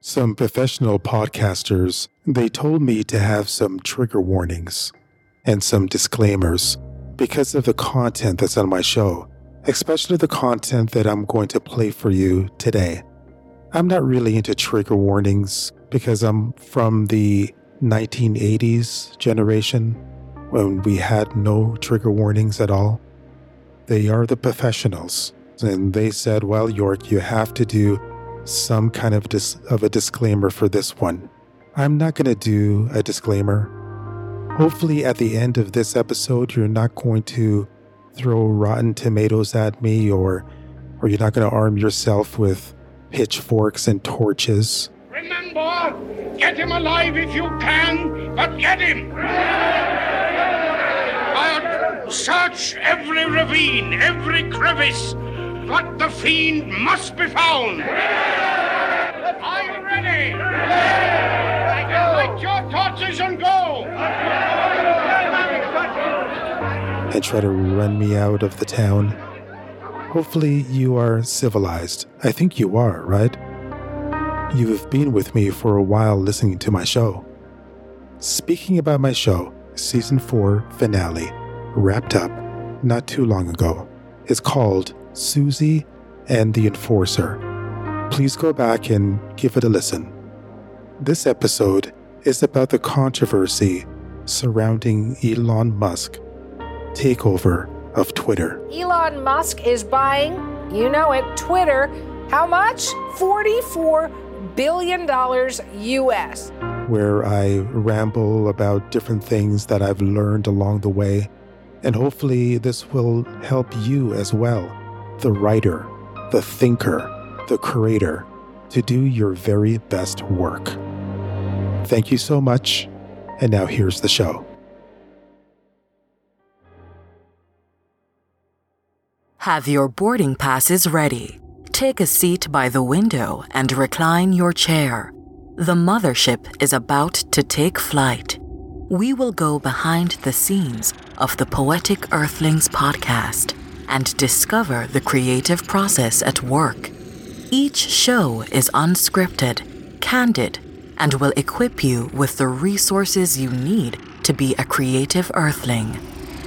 Some professional podcasters, they told me to have some trigger warnings and some disclaimers because of the content that's on my show, especially the content that I'm going to play for you today. I'm not really into trigger warnings because I'm from the 1980s generation when we had no trigger warnings at all. They are the professionals, and they said, Well, York, you have to do some kind of, dis- of a disclaimer for this one. I'm not going to do a disclaimer. Hopefully, at the end of this episode, you're not going to throw rotten tomatoes at me or, or you're not going to arm yourself with pitchforks and torches. Remember, get him alive if you can, but get him! But search every ravine, every crevice, but the fiend must be found! I'm ready! Light your torches and go! and try to run me out of the town. Hopefully, you are civilized. I think you are, right? You have been with me for a while listening to my show. Speaking about my show, season 4 finale wrapped up not too long ago. It's called Susie and the Enforcer. Please go back and give it a listen. This episode is about the controversy surrounding Elon Musk takeover of Twitter. Elon Musk is buying, you know it, Twitter. How much? $44 billion US. Where I ramble about different things that I've learned along the way. And hopefully, this will help you as well, the writer, the thinker, the creator, to do your very best work. Thank you so much. And now here's the show. Have your boarding passes ready. Take a seat by the window and recline your chair. The mothership is about to take flight. We will go behind the scenes of the Poetic Earthlings podcast and discover the creative process at work. Each show is unscripted, candid, and will equip you with the resources you need to be a creative earthling.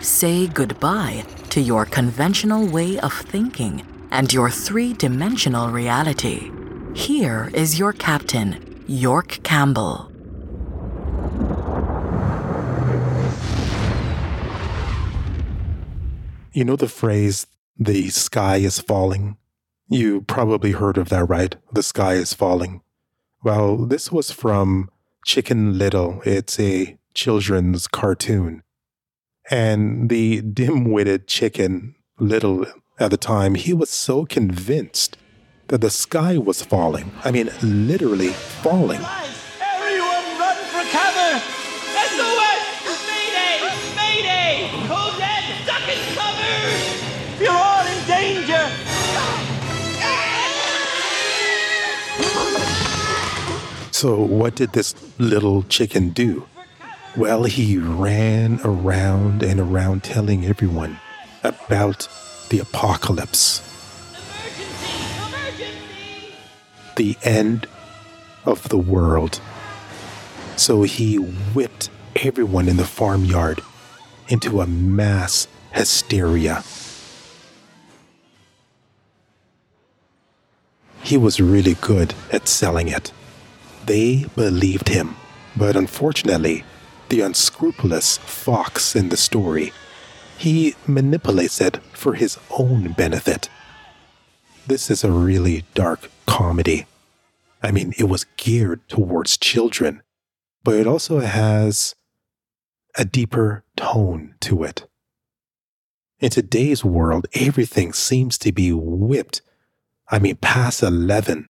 Say goodbye to your conventional way of thinking and your three dimensional reality. Here is your captain, York Campbell. You know the phrase, the sky is falling? You probably heard of that, right? The sky is falling. Well, this was from Chicken Little. It's a children's cartoon. And the dim witted chicken, Little, at the time, he was so convinced that the sky was falling. I mean, literally falling. So, what did this little chicken do? Well, he ran around and around telling everyone about the apocalypse, the end of the world. So he whipped everyone in the farmyard into a mass hysteria. He was really good at selling it. They believed him, but unfortunately, the unscrupulous fox in the story, he manipulates it for his own benefit. This is a really dark comedy. I mean, it was geared towards children, but it also has a deeper tone to it. In today's world, everything seems to be whipped. I mean, past 11.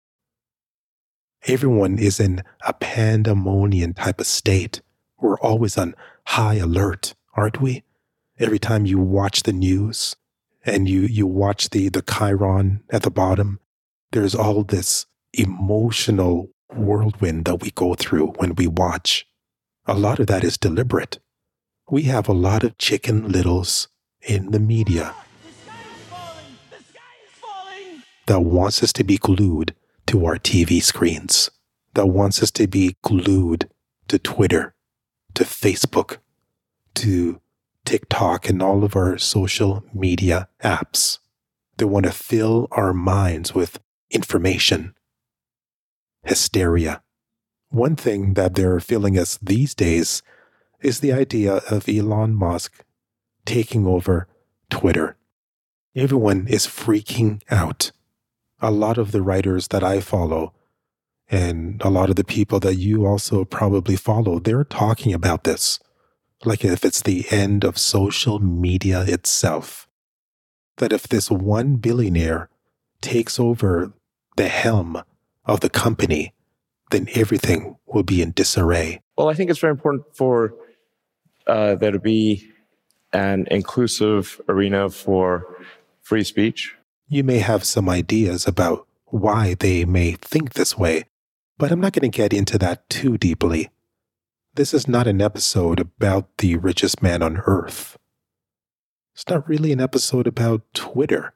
Everyone is in a pandemonium type of state. We're always on high alert, aren't we? Every time you watch the news and you, you watch the, the chyron at the bottom, there's all this emotional whirlwind that we go through when we watch. A lot of that is deliberate. We have a lot of chicken littles in the media The sky is falling! The sky is falling! that wants us to be glued to our TV screens. that wants us to be glued to Twitter, to Facebook, to TikTok, and all of our social media apps. They want to fill our minds with information, hysteria. One thing that they're filling us these days is the idea of Elon Musk taking over Twitter. Everyone is freaking out. A lot of the writers that I follow and a lot of the people that you also probably follow, they're talking about this. Like if it's the end of social media itself. That if this one billionaire takes over the helm of the company, then everything will be in disarray. Well, I think it's very important for uh, there to be an inclusive arena for free speech. You may have some ideas about why they may think this way, but I'm not going to get into that too deeply. This is not an episode about the richest man on earth. It's not really an episode about Twitter.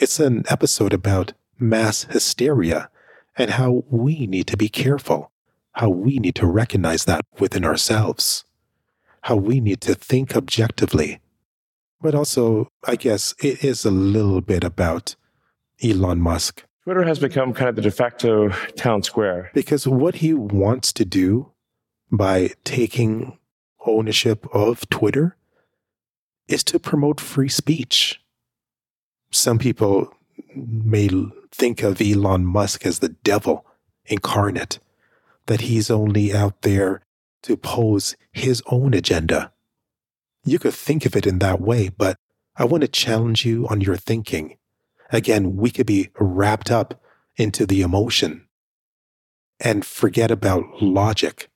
It's an episode about mass hysteria and how we need to be careful, how we need to recognize that within ourselves, how we need to think objectively. But also, I guess it is a little bit about Elon Musk Twitter has become kind of the de facto town square. Because what he wants to do by taking ownership of Twitter is to promote free speech. Some people may think of Elon Musk as the devil incarnate, that he's only out there to pose his own agenda. You could think of it in that way, but I want to challenge you on your thinking. Again, we could be wrapped up into the emotion and forget about logic.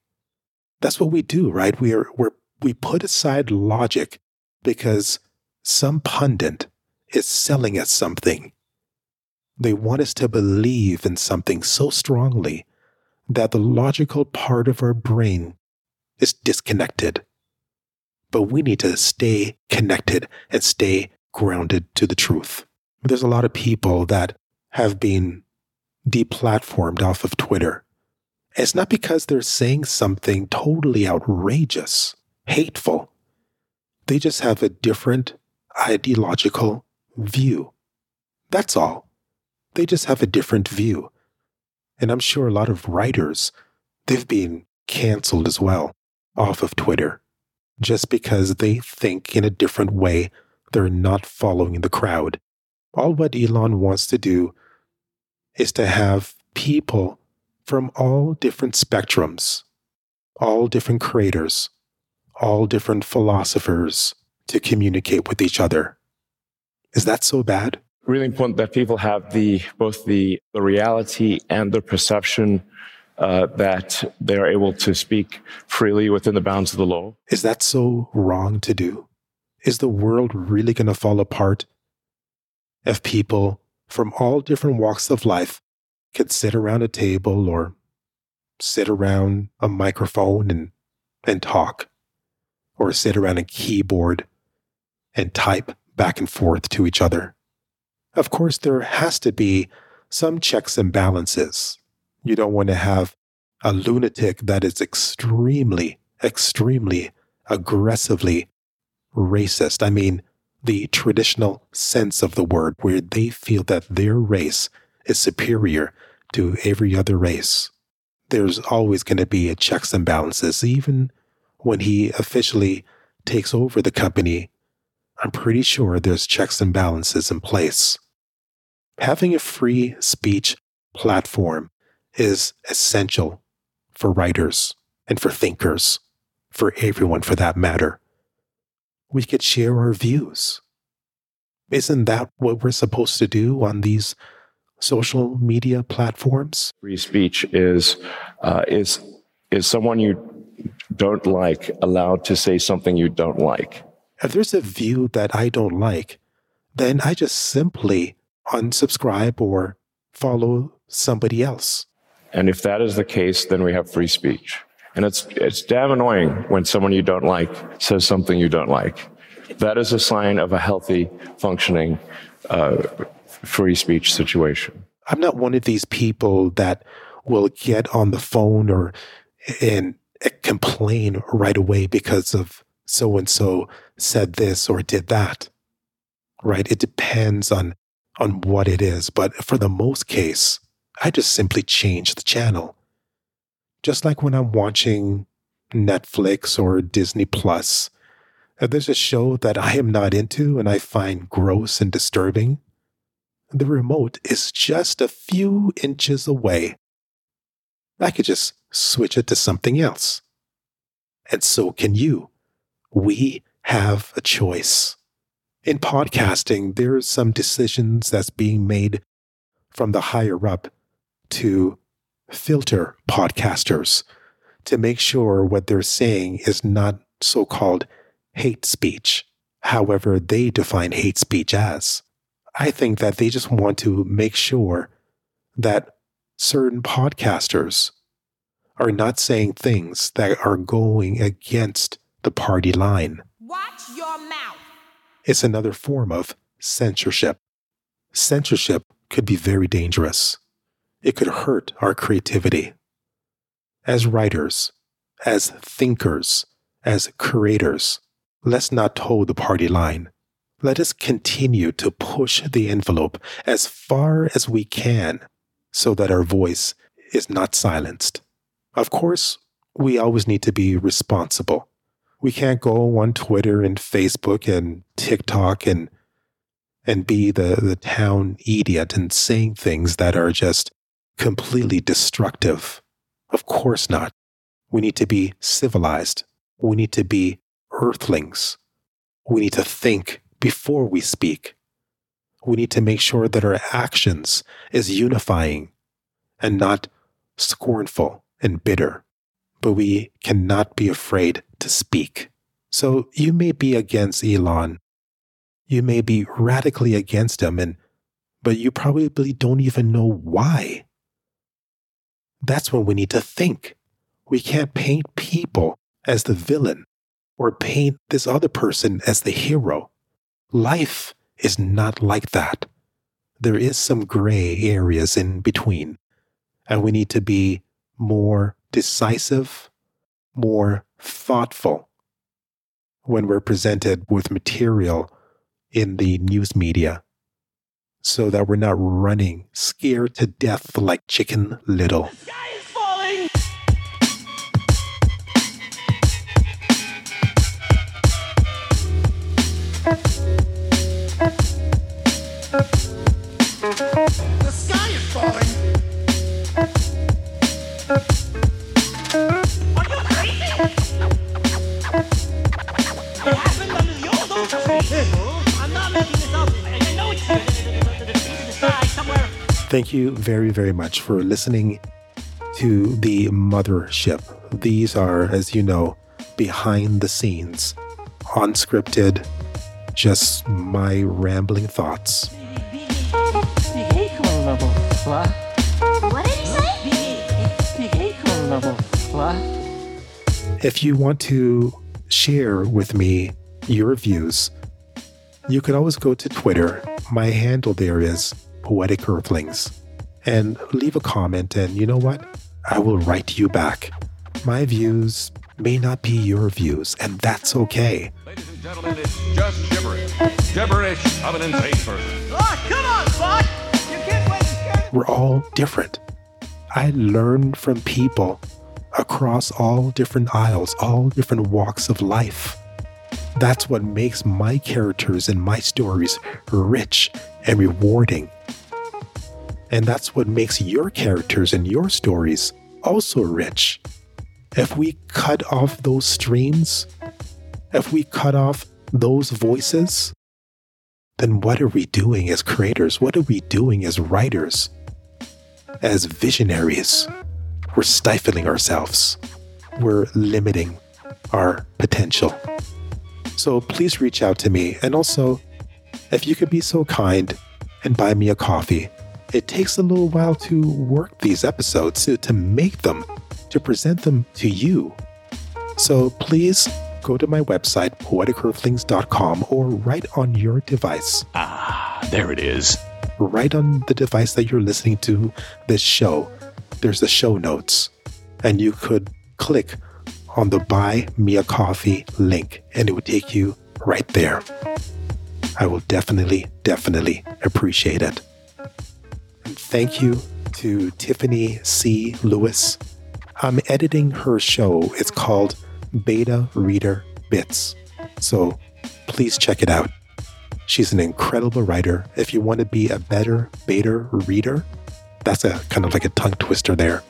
That's what we do, right? We are we're, we put aside logic because some pundit is selling us something. They want us to believe in something so strongly that the logical part of our brain is disconnected. But we need to stay connected and stay grounded to the truth there's a lot of people that have been deplatformed off of Twitter. It's not because they're saying something totally outrageous, hateful. They just have a different ideological view. That's all. They just have a different view. And I'm sure a lot of writers, they've been canceled as well off of Twitter just because they think in a different way. They're not following the crowd. All what Elon wants to do is to have people from all different spectrums, all different creators, all different philosophers to communicate with each other. Is that so bad? Really important that people have the both the, the reality and the perception uh, that they are able to speak freely within the bounds of the law. Is that so wrong to do? Is the world really going to fall apart if people from all different walks of life could sit around a table or sit around a microphone and, and talk, or sit around a keyboard and type back and forth to each other. Of course, there has to be some checks and balances. You don't want to have a lunatic that is extremely, extremely aggressively racist. I mean, the traditional sense of the word, where they feel that their race is superior to every other race. There's always going to be a checks and balances, even when he officially takes over the company. I'm pretty sure there's checks and balances in place. Having a free speech platform is essential for writers and for thinkers, for everyone for that matter we could share our views. Isn't that what we're supposed to do on these social media platforms? Free speech is uh, is is someone you don't like allowed to say something you don't like. If there's a view that I don't like, then I just simply unsubscribe or follow somebody else. And if that is the case, then we have free speech. And it's, it's damn annoying when someone you don't like says something you don't like. That is a sign of a healthy, functioning, uh, free speech situation. I'm not one of these people that will get on the phone or and complain right away because of so and so said this or did that. Right? It depends on on what it is, but for the most case, I just simply change the channel. Just like when I'm watching Netflix or Disney Plus, if there's a show that I am not into and I find gross and disturbing, the remote is just a few inches away. I could just switch it to something else. And so can you. We have a choice. In podcasting, there's some decisions that's being made from the higher up to filter podcasters to make sure what they're saying is not so called hate speech, however, they define hate speech as. I think that they just want to make sure that certain podcasters are not saying things that are going against the party line. Watch your mouth. It's another form of censorship. Censorship could be very dangerous. It could hurt our creativity. As writers, as thinkers, as creators, let's not toe the party line. Let us continue to push the envelope as far as we can so that our voice is not silenced. Of course, we always need to be responsible. We can't go on Twitter and Facebook and TikTok and and be the, the town idiot and saying things that are just completely destructive. Of course not. We need to be civilized. We need to be earthlings. We need to think before we speak. We need to make sure that our actions is unifying and not scornful and bitter. But we cannot be afraid to speak. So you may be against Elon. You may be radically against him and but you probably don't even know why. That's when we need to think. We can't paint people as the villain or paint this other person as the hero. Life is not like that. There is some gray areas in between, and we need to be more decisive, more thoughtful when we're presented with material in the news media so that we're not running scared to death like chicken little. Thank you very, very much for listening to the Mothership. These are, as you know, behind the scenes, unscripted, just my rambling thoughts. If you want to share with me your views, you can always go to Twitter. My handle there is Poetic Earthlings, and leave a comment. And you know what? I will write you back. My views may not be your views, and that's okay. Ladies and gentlemen, it's just gibberish. Gibberish of an insane person. Oh, come on, Spock! You can't wait to We're all different. I learn from people across all different aisles, all different walks of life. That's what makes my characters and my stories rich and rewarding. And that's what makes your characters and your stories also rich. If we cut off those streams, if we cut off those voices, then what are we doing as creators? What are we doing as writers? As visionaries? We're stifling ourselves. We're limiting our potential. So please reach out to me. And also, if you could be so kind and buy me a coffee, it takes a little while to work these episodes, to, to make them, to present them to you. So please go to my website, poeticearthlings.com, or right on your device. Ah, there it is. Right on the device that you're listening to this show. there's the show notes, and you could click on the Buy Me a Coffee link, and it would take you right there. I will definitely, definitely appreciate it. Thank you to Tiffany C. Lewis. I'm editing her show. It's called Beta Reader Bits. So please check it out. She's an incredible writer. If you want to be a better beta reader, that's a kind of like a tongue twister there,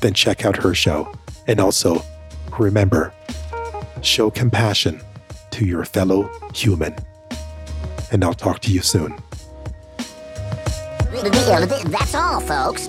then check out her show. And also, remember, show compassion to your fellow human. And I'll talk to you soon. That's all, folks.